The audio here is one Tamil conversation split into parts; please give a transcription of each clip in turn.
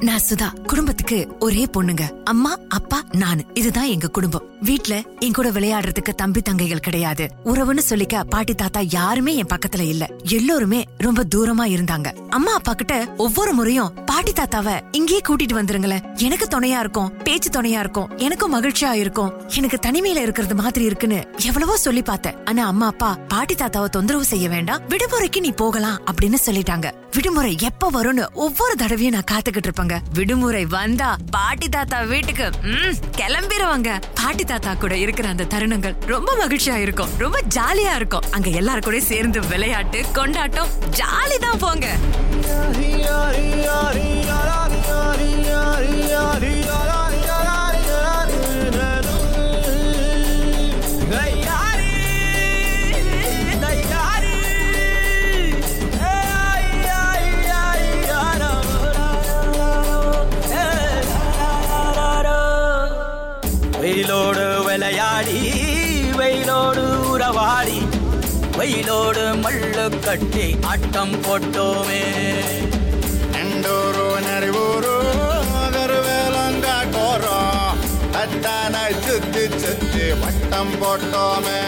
நான் சுதா குடும்பத்துக்கு ஒரே பொண்ணுங்க. அம்மா அப்பா நானு. இதுதான் எங்க குடும்பம். வீட்ல என் கூட விளையாடுறதுக்கு தம்பி தங்கைகள் கிடையாது. உறவுன்னு சொல்லிக்க பாட்டி தாத்தா யாருமே என் பக்கத்துல இல்ல. எல்லோருமே ரொம்ப தூரமா இருந்தாங்க. அம்மா அப்பா கிட்ட ஒவ்வொரு முறையும் பாட்டி தாத்தாவ இங்கேயே கூட்டிட்டு வந்துருங்களேன். எனக்கு துணையா இருக்கும் பேச்சு துணையா இருக்கும் எனக்கும் மகிழ்ச்சியா இருக்கும். எனக்கு தனிமையில இருக்கிறது மாதிரி இருக்குன்னு எவ்வளவோ சொல்லி பார்த்தேன். ஆனா அம்மா அப்பா பாட்டி தாத்தாவை தொந்தரவு செய்ய வேண்டாம். விடுமுறைக்கு நீ போகலாம் அப்படின்னு சொல்லிட்டாங்க. விடுமுறை எப்ப வரும்னு ஒவ்வொரு தடவையும் நான் காத்துக்கிட்டு இருப்பேங்க. விடுமுறை வந்தா பாட்டி தாத்தா வீட்டுக்கு கிளம்பிடுவாங்க கிளம்பிருவாங்க. பாட்டி தாத்தா கூட இருக்கிற அந்த தருணங்கள் ரொம்ப மகிழ்ச்சியா இருக்கும். ரொம்ப ஜாலியா இருக்கும். அங்க எல்லாரும் கூட சேர்ந்து விளையாட்டு கொண்டாட்டம் ஜாலி தான் போங்க கட்டி ஆட்டம் போட்டோமே. எண்டோரோ நரிவோரோ வேலங்காட்டோரோ தட்டான சுத்தி சுத்தி வட்டம் போட்டோமே.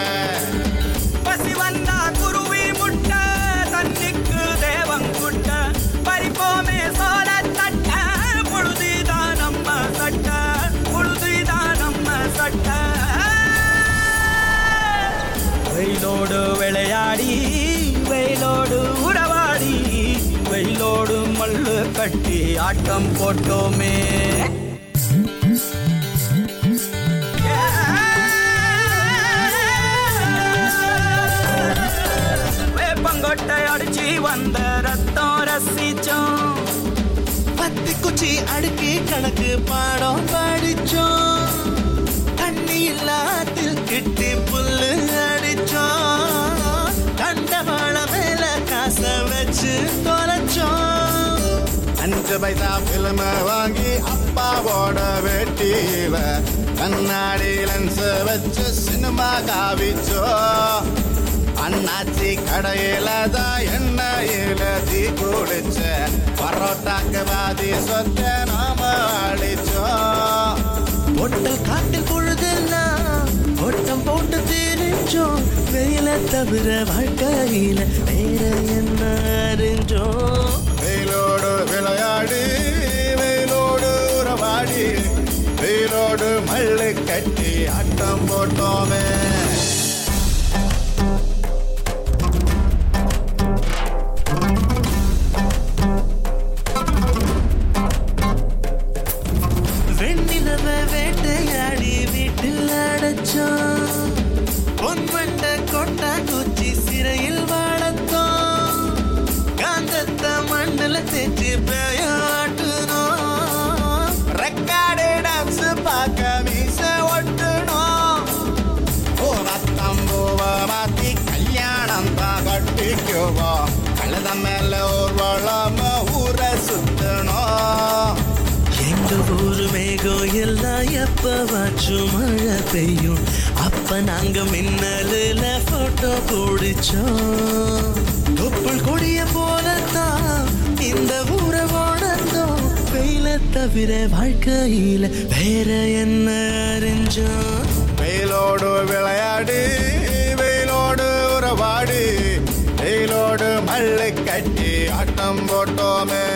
கட்டி ஆட்டம் போட்டோமே. வேப்பங்கொட்டை அடிச்சு வந்த ரத்தம் ரசிச்சோம். பத்து குச்சி அடுக்கி கணக்கு பாடம் படிச்சோம். தண்ணி இல்லாத்தில் கிட்டி புல்லு அஞ்சு பைசா பிலிம வாங்கி அப்பாவோட வெட்டியில கண்ணாடி லென்ஸ் வச்சு சினிமா காவிச்சோ. அண்ணாச்சி கடையில தான் எண்ணெயில தீ குளிச்ச. பரோட்டாக்கு வாதி சொத்த நாம அழிச்சோம் பொட்டல் காட்டில் பொழுதெல்லாம் ஒட்டம் போட்டு திரிஞ்சோம் வெயில தவிர வாழ்க்கையில வேற என்ன அறிஞ்சோம்? விளையாடி வெயிலோடு உறவாடி வெயிலோடு மல்லு கட்டி ஆட்டம் போட்டோமே. வெண்ணிலவ வேட்டையாடி வீட்டில் அடைச்சோம். பொன்வண்ட கொட்டா குச்சி கட்டிக்குவோம். கழுத மேல ஊர்வலம் ஊரை சுத்தணும். எங்க ஊரு மேகம் எல்லாம் எப்பவாச்சும் மழை பெய்யும். அப்ப நாங்க மின்னலுல போட்டோ பிடிச்சோம். தொப்புள் கொடிய போலத்தான் வெயில தவிர வாழ்க்கையில வேற என்ன அறிஞ்சோ? வெயிலோடு விளையாடு வெயிலோடு உறவாடு வெயிலோடு மல்லை கட்டி ஆட்டம் போட்டோமே.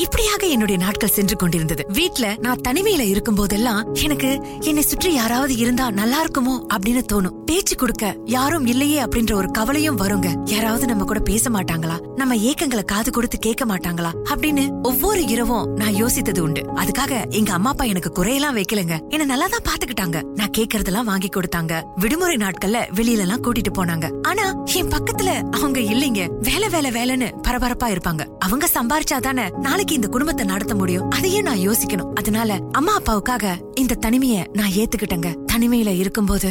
இப்படியாக என்னுடைய நாட்கள் சென்று கொண்டிருந்தது. வீட்ல நான் தனிமையில இருக்கும் போதெல்லாம் எனக்கு என்னை சுற்றி யாராவது இருந்தா நல்லா இருக்குமோ அப்படின்னு தோணும். பேச்சு கொடுக்க யாரும் இல்லையே அப்படின்ற ஒரு கவலையும் வருங்க. யாராவது நம்ம கூட பேச மாட்டாங்களா? நம்ம ஏக்கங்களை காது கொடுத்து கேட்க மாட்டாங்களா? அப்படின்னு ஒவ்வொரு இரவும் நான் யோசித்தது உண்டு. அதுக்காக எங்க அம்மா அப்பா எனக்கு குறையெல்லாம் வைக்கலங்க. என்ன நல்லா தான் பாத்துக்கிட்டாங்க நான் கேக்குறதெல்லாம் வாங்கி கொடுத்தாங்க. விடுமுறை நாட்கள்ல வெளியில எல்லாம் கூட்டிட்டு போனாங்க. ஆனா என் பக்கத்துல அவங்க இல்லைங்க. வேலை வேலை வேலைன்னு பரபரப்பா இருப்பாங்க. அவங்க சம்பாரிச்சாதானே நாளைக்கு இந்த குடும்பத்தை நடத்த முடியும்? அதையே நான் யோசிக்கணும். அதனால அம்மா அப்பாவுக்காக இந்த தனிமைய நான் ஏத்துக்கிட்டேங்க. தனிமையில இருக்கும்போது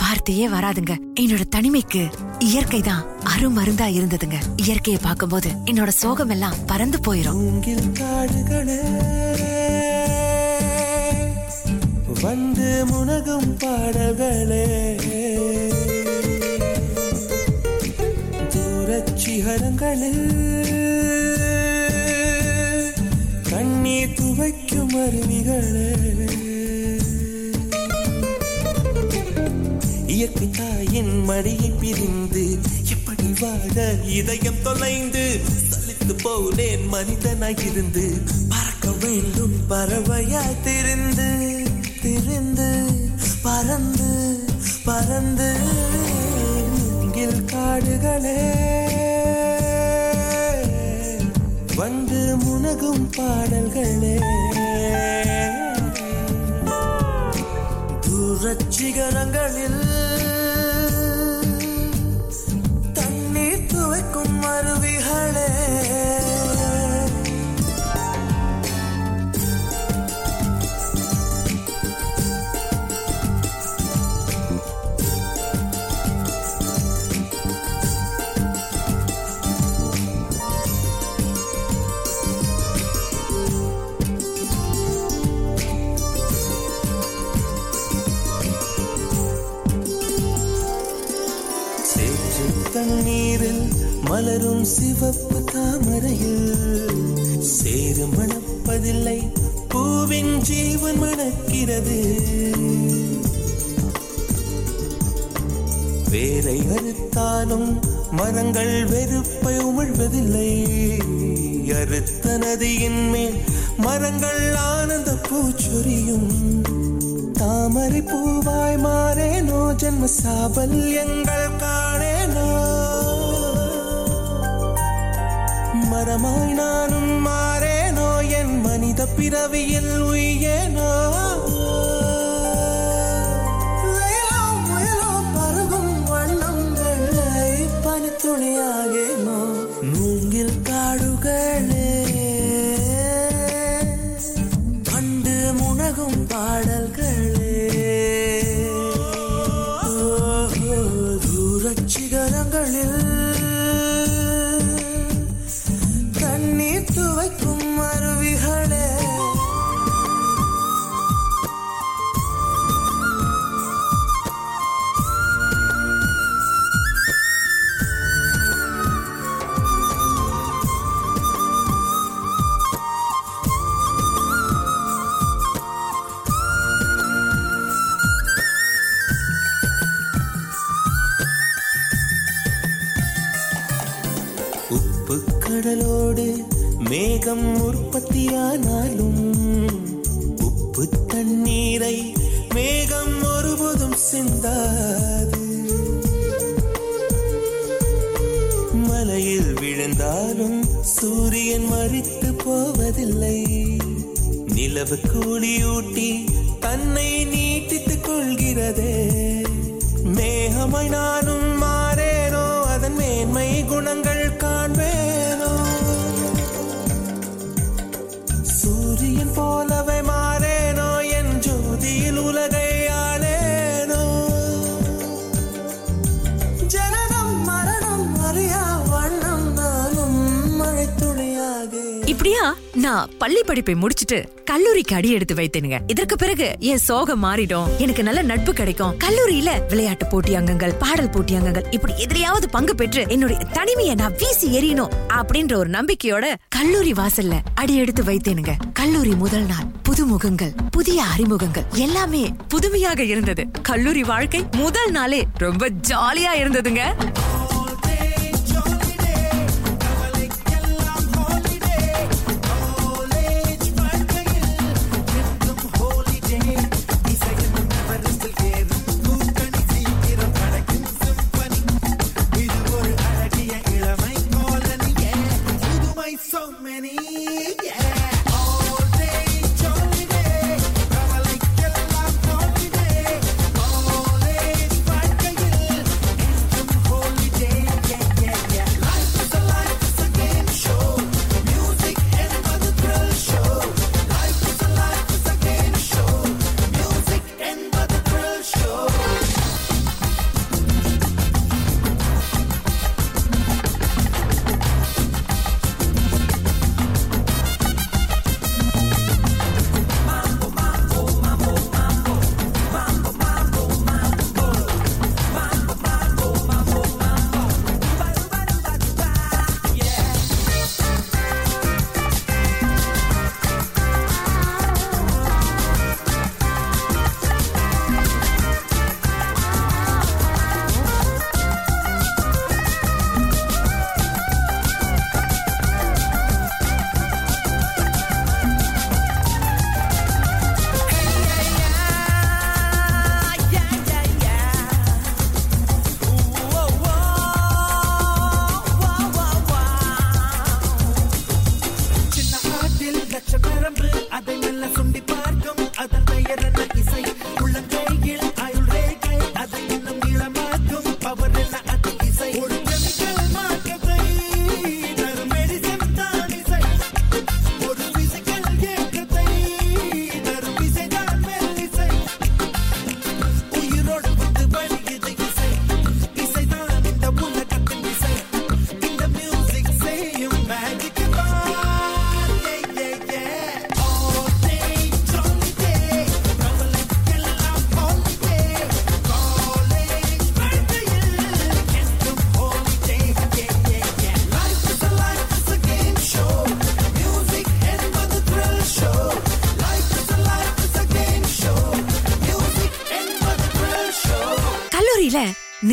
வார்த்தையே வராதுங்க. என்னோட தனிமைக்கு இயற்கை தான் அருமருந்தா இருந்ததுங்க. இயற்கையை பார்க்கும்போது என்னோட சோகம் எல்லாம் பறந்து போயிரும். வந்து முனகும் பாடல்களே. தூரச்சிகரங்களில் நீ துவைக்கும் அருவிகளே. இயற்கை தாயின் மடியை பிரிந்து எப்படி வாழ இதயம் தொலைந்து சலித்து போனேன் மனிதனாய் இருந்து. பறக்க வேண்டும் பறவையாய் திரிந்து திரிந்து பறந்து பறந்து. காடுகளே. வந்து முனகும் பாடல்களே. தூரச் சிகரங்களில் மலரும் சிவப்பு தாமரையில் சேரு மணப்பதில்லை. பூவின் ஜீவன் மணக்கிறது. வேரை அறுத்தாலும் மரங்கள் வெறுப்பை உமிழ்வதில்லை. அறுத்த நதியின் மேல் மரங்கள் ஆனந்த பூச்சொரியும். தாமரை பூவாய் மாறேனோ ஜென்ம சாபல்யங்கள் மரமாய் நானும் மாறேனோ? என் மனித பிறவியில் உயேனோ மேகம் உற்பத்தியானாலும் உப்பு தண்ணீரை மேகம் ஒருபோதும் சிந்தாது. மலையில் விழுந்தாலும் சூரியன் மறித்து போவதில்லை. நிலவு கூலியூட்டி தன்னை நீட்டித்துக் கொள்கிறதே. மேகமாய் நானும் மாறேனோ அதன் மேன்மை குணங்கள் பள்ளி படிப்பை முடிச்சிட்டு கல்லூரிக்கு அடி எடுத்து வைத்தேனுங்க. இதற்கு பிறகு என் சோகம் மாறிடும். எனக்கு நல்ல நட்பு கிடைக்கும். கல்லூரியில விளையாட்டு போட்டி அங்கங்கள் பாடல் போட்டி அங்கங்கள். இப்படி எதிரையாவது பங்கு பெற்று என்னுடைய தனிமையை நான் வீசி எறியணும் அப்படின்ற ஒரு நம்பிக்கையோட கல்லூரி வாசல்ல அடி எடுத்து வைத்தேனுங்க. கல்லூரி முதல் நாள் புது முகங்கள் புதிய அறிமுகங்கள் எல்லாமே புதுமையாக இருந்தது. கல்லூரி வாழ்க்கை முதல் நாளே ரொம்ப ஜாலியா இருந்ததுங்க.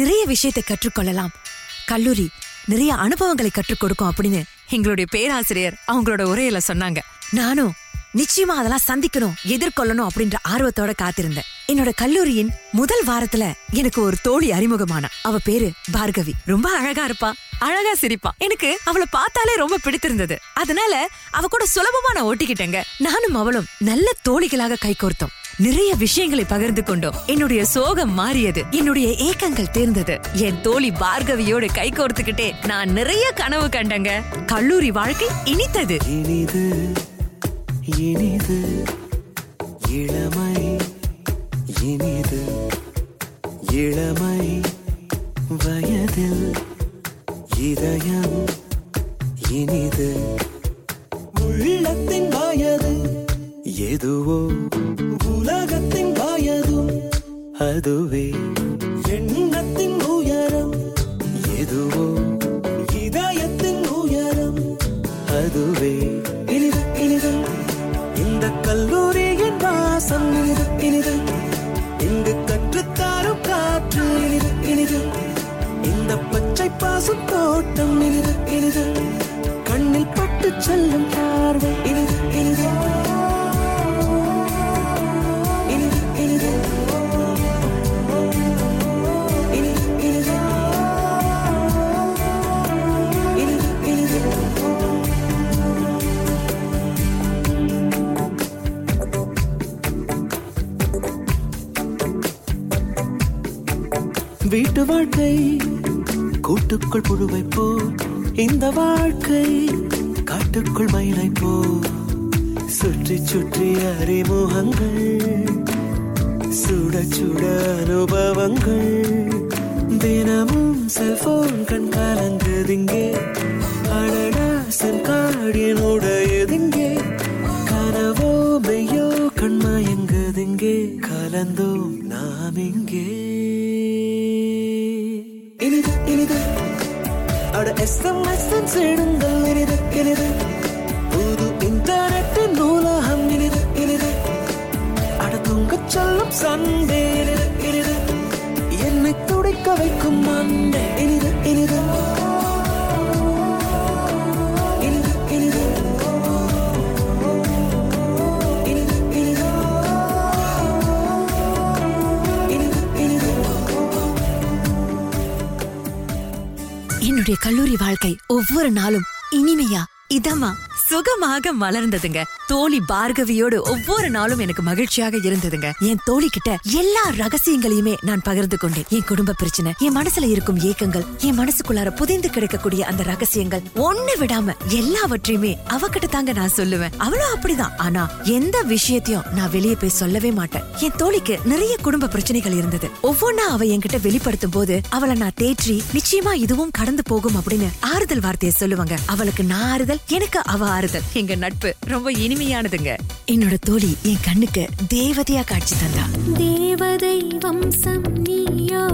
நிறைய விஷயத்தை கற்றுக்கொள்ளலாம். கல்லூரி நிறைய அனுபவங்களை கற்றுக் கொடுக்கும் அப்படின்னு எங்களுடைய பேராசிரியர் அவங்களோட உரையில சொன்னாங்க. நானும் நிச்சயமா அதெல்லாம் சந்திக்கணும் எதிர்கொள்ளணும் அப்படின்ற ஆர்வத்தோட காத்திருந்தேன். என்னோட கல்லூரியின் முதல் வாரத்துல எனக்கு ஒரு தோழி அறிமுகமானா. அவ பேரு பார்கவி. ரொம்ப அழகா இருப்பா. அழகா சிரிப்பா. எனக்கு அவளை பார்த்தாலே ரொம்ப பிடித்திருந்தது. அதனால அவ கூட சுலபமா நான் ஓட்டிக்கிட்டேங்க நானும் அவளும் நல்ல தோழிகளாக கைகோர்த்தோம் நிறைய விஷயங்களை பகிர்ந்து கொண்டோம். என்னுடைய சோகம் மாறியது. என்னுடைய ஏக்கங்கள் தேர்ந்தது. என் தோழி பார்கவியோடு கை கோர்த்துக்கிட்டே நான் நிறைய கனவு கண்டங்க. கல்லூரி வாழ்க்கை இனித்தது. இனிது இனிது இளமை இனிது இளமை வயதில் இதயம் இனிது. உள்ளத்தின் எதுவோ உலகத்தின் வயதும் அதுவே. எண்ணத்தின் உயரம் எதுவோ இதயத்தின் உயரம் அதுவே. இனிது இனிது. இந்த கல்லூரியின் வாசம் இனிது இனிது. இங்கு கற்றுத்தாரும் காற்று இனிது இனிது. இந்த பச்சை பாசும் தோட்டம் இனிது இனிது. கண்ணில் பட்டு செல்லும் பார்வை இனிது இனிது. வாழ்க்கை. கூட்டுக்குள் புழுவை போ இந்த வாழ்க்கை. காட்டுக்குள் மயிலை போ சுற்றி சுற்றி அறிமுகங்கள். சுட சுட அனுபவங்கள். தினமும் செல்போன் கண் கலங்குதிங்கே அடடா சென்காடியன் உடையதிங்கே கனவோ மெய்யோ கண்மயங்குதிங்கே கலந்தோம் நாம் இங்கே. எஸ்எம்எஸ் சேடுங்கள் இனிது இனிது. புது இன்டர்நெட் நூலகம் இனிது இனிது. அட தூங்கச் சொல்லும் சண்டே இனிது என்னை துடைக்க வைக்கும் மண்டே என்னுடைய கல்லூரி வாழ்க்கை ஒவ்வொரு நாளும் இனிமையா இதமா? சுகமாக மலர்ந்ததுங்க. தோழி பார்கவியோடு ஒவ்வொரு நாளும் எனக்கு மகிழ்ச்சியாக இருந்ததுங்க. என் தோழி கிட்ட எல்லா ரகசியங்களையுமே நான் பகிர்ந்து கொண்டேன். என் குடும்ப பிரச்சனை என் மனசுல இருக்கும் ஏக்கங்கள் என் மனசுக்குள்ளார புதைந்து கிடக்கக்கூடிய அந்த ரகசியங்கள் ஒண்ணு விடாம எல்லாவற்றையுமே அவகிட்ட தாங்க நான் சொல்லுவேன். அவளும் அப்படிதான். ஆனா எந்த விஷயத்தையும் நான் வெளியே போய் சொல்லவே மாட்டேன். என் தோழிக்கு நிறைய குடும்ப பிரச்சனைகள் இருந்தது. ஒவ்வொன்னா அவ என்கிட்ட வெளிப்படுத்தும் போது அவளை நான் தேற்றி நிச்சயமா இதுவும் கடந்து போகும் அப்படின்னு ஆறுதல் வார்த்தையை சொல்லுவாங்க. அவளுக்கு நான் ஆறுதல் எனக்கு அவ ஆறுதல் எங்க நட்பு ரொம்ப இனிமையானதுங்க. என்னோட தோழி என் கண்ணுக்கு தேவதையா காட்சி தந்தா. தேவதை வம்சம் நீயோ.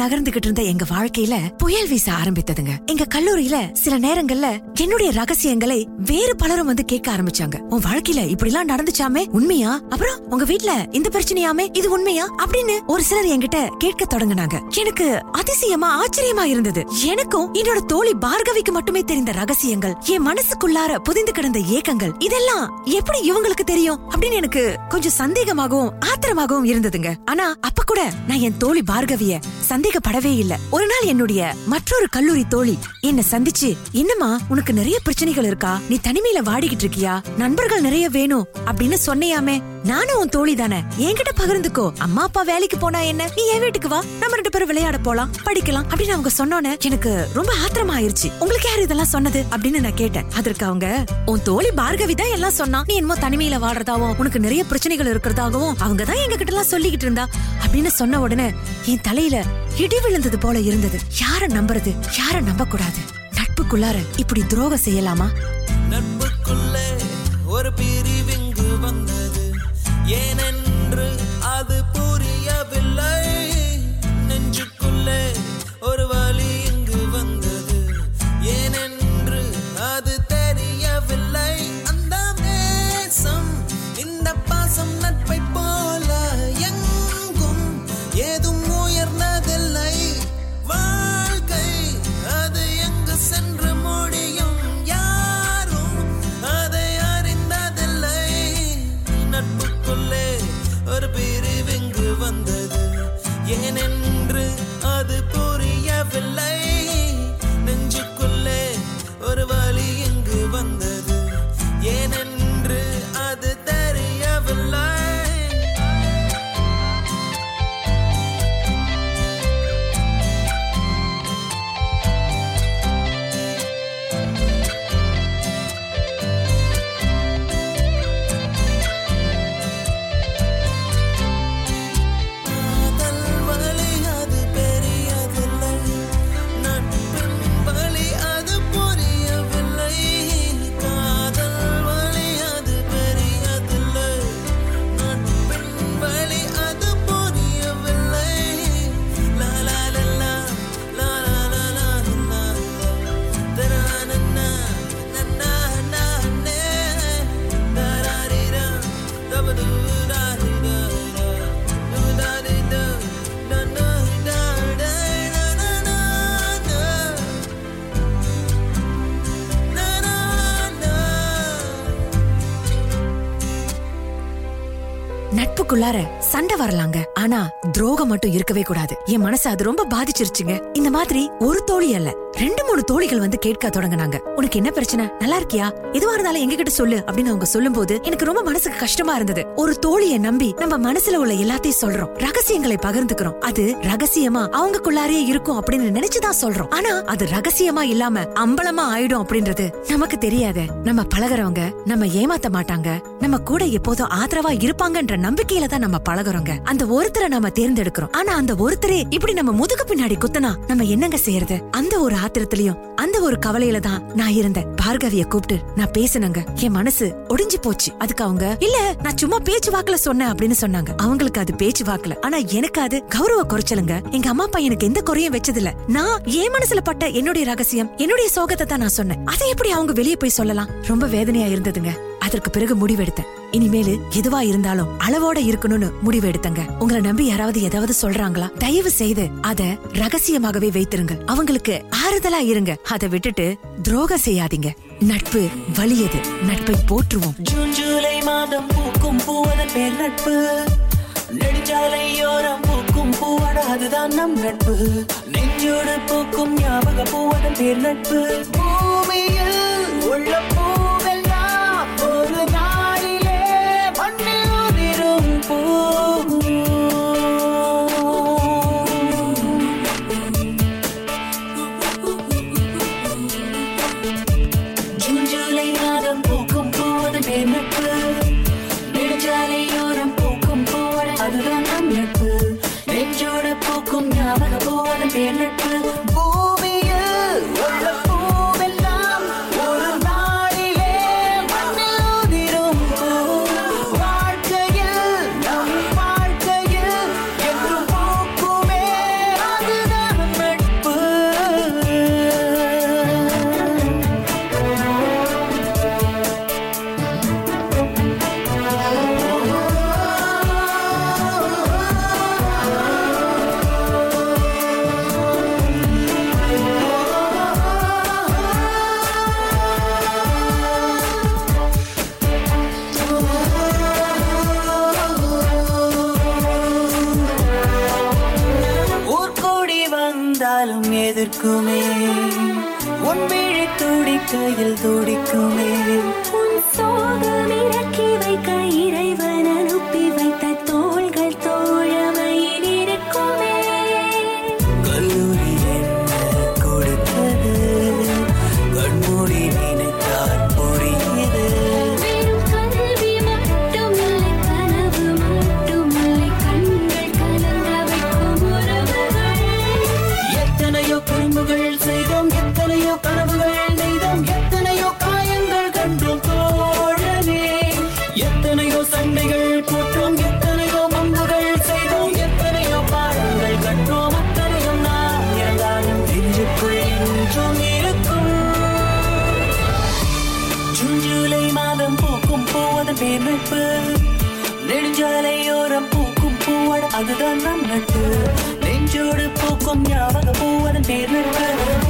நகர்ந்துகிட்டு இருந்த எங்க வாழ்க்கையில புயல் வீச ஆரம்பித்ததுங்க. எங்க கல்லூரியில சில நேரங்கள்ல என்னுடைய ரகசியங்களை வேறு பலரும் வந்து கேட்க ஆரம்பிச்சாங்க. உன் வாழ்க்கையில இப்படி எல்லாம் நடந்துச்சாமே உண்மையா? அப்புறம் உங்க வீட்ல இந்த பிரச்சனையாமே இது உண்மையா? அப்படின்னு ஒரு சிலர் என்கிட்ட கேட்க தொடங்குனாங்க. எனக்கு அதிசயமா ஆச்சரியமா இருந்தது. எனக்கும் என்னோட தோழி பார்கவிக்கு மட்டுமே தெரிந்த ரகசியங்கள் என் மனசுக்குள்ளார புதிந்து கிடந்த ஏக்கங்கள் இதெல்லாம் எப்படி இவங்களுக்கு தெரியும்? அப்படின்னு எனக்கு கொஞ்சம் சந்தேகமாகவும் ஆத்திரமாகவும் இருந்ததுங்க. ஆனா அப்ப கூட நான் என் தோழி பார்கவிய சந்தேகப்படவே இல்ல. ஒரு நாள் என்னுடைய மற்றொரு கல்லூரி தோழி என்ன சந்திச்சு என்னம்மா உனக்கு நிறைய பிரச்சனைகள் இருக்கா? நீ தனிமையில வாடிக்கிட்டு இருக்கியா? நண்பர்கள் நிறைய வேணும். அப்படின்னு சொன்னையாமே நானும் உன் தோழி தானே. என்கிட்ட பகிர்ந்துக்கோ. அம்மா அப்பா வேலைக்கு போனா என்ன? நீ என் வீட்டுக்கு வா. நம்ம ரெண்டு பேரும் விளையாட போலாம் படிக்கலாம். அப்படின்னு அவங்க சொன்னோன்னே எனக்கு ரொம்ப ஆத்திரமா ஆயிருச்சு உங்களுக்கு யாரு இதெல்லாம் சொன்னது? அப்படின்னு நான் கேட்டேன். அதற்கு அவங்க உன் தோழி பார்கவி தான் எல்லாம் சொன்னா நீ என்னமோ தனிமையில வாடுறதாவும் உனக்கு நிறைய பிரச்சனைகள் இருக்கிறதாகவும் அவங்க தான் எங்க கிட்ட எல்லாம் சொல்லிக்கிட்டு இருந்தா. அப்படின்னு சொன்ன உடனே என் தலையில இடி விழுந்தது போல இருந்தது. யார நம்புறது? யார நம்ப கூடாது நட்புக்குள்ளார இப்படி துரோகம் செய்யலாமா? நட்பு நட்புக்குள்ளே ஒரு பிரிவிங்கு வந்தது. ஏனென்று அது புரியவில்லை. சண்டை வரலாங்க. ஆனா துரோகம் மட்டும் இருக்கவே கூடாது. என் மனசு அது ரொம்ப பாதிச்சிருச்சுங்க. இந்த மாதிரி ஒரு தோழி அல்ல. ரெண்டு மூணு தோழிகள் வந்து கேட்க தொடங்குனாங்க. உனக்கு என்ன பிரச்சனை? நல்லா இருக்கியா? எதுவா இருந்தாலும் எங்க கிட்ட சொல்லு அப்படின்னு அவங்க சொல்லும் போது எனக்கு ரொம்ப மனசுக்கு கஷ்டமா இருந்தது. ஒரு தோழியை நம்பி நம்ம மனசுல உள்ள எல்லாத்தையும் சொல்றோம். ரகசியங்களை பகிர்ந்துக்கிறோம். அது ரகசியமா அவங்கக்குள்ளாரே இருக்கும் அப்படின்னு நினைச்சுதான் சொல்றோம். ஆனா அது ரகசியமா இல்லாம அம்பலமா ஆயிடும் அப்படின்றது நமக்கு தெரியாத. நம்ம பழகுறவங்க நம்ம ஏமாத்த மாட்டாங்க. நம்ம கூட எப்போதும் ஆதரவா இருப்பாங்கன்ற நம்பிக்கையில தான் நம்ம பழகுறோங்க. அந்த ஒருத்தரை நம்ம தேர்ந்தெடுக்கிறோம். ஆனா அந்த ஒருத்தரே இப்படி நம்ம முதுகு பின்னாடி குத்துனா நம்ம என்னங்க செய்யறது? அந்த ஒரு ஆத்திரத்திலயும் அந்த ஒரு கவலையில தான் நான் இருந்தேன். பார்கவிய கூப்பிட்டு நான் பேசினங்க. என் மனசு ஒடிஞ்சு போச்சு. அதுக்கு அவங்க இல்ல நான் சும்மா பேச்சு வாக்குல சொன்னேன் அப்படின்னு சொன்னாங்க. அவங்களுக்கு அது பேச்சு வாக்குல ஆனா எனக்கு அது கௌரவ குறைச்சலுங்க. எங்க அம்மா அப்பா எனக்கு எந்த குறையும் வச்சதில்ல. நான் என் மனசுல பட்ட என்னுடைய ரகசியம் என்னுடைய சோகத்தை தான் நான் சொன்னேன். அதை எப்படி அவங்க வெளியே போய் சொல்லலாம்? ரொம்ப வேதனையா இருந்ததுங்க. அதற்கு பிறகு முடிவெடுத்தேன். இனிமேலு எதுவா இருந்தாலும் அளவோட இருக்கணும்னு முடிவு எடுத்தங்க. உங்களை நம்பி யாராவது ஏதாவது சொல்றாங்களா தயவு செய்து அத ரகசியமாகவே வைத்திருங்க. அவங்களுக்கு ஆறுதலா இருங்க. அதை விட்டுட்டு துரோகம் செய்யாதீங்க. நட்பு வலியது நட்பை போற்றுவோம். ஜூன் ஜூலை மாதம் பூக்கும் பூவதன் பேர் நட்பு. நெடுஞ்சாலையோரம் பூக்கும் பூவட அதுதான் நம் நட்பு. நெஞ்சோடு பூக்கும் ஞாபக பூவதன் பேர் நட்பு. எதிர்க்குமே. உன் விழி துடிக்கையில் துடிக்குமே. நெஞ்சோடு பூக்கும் ஞாபக பூவதன் பேர் நட்பு பூமியில் உள்ள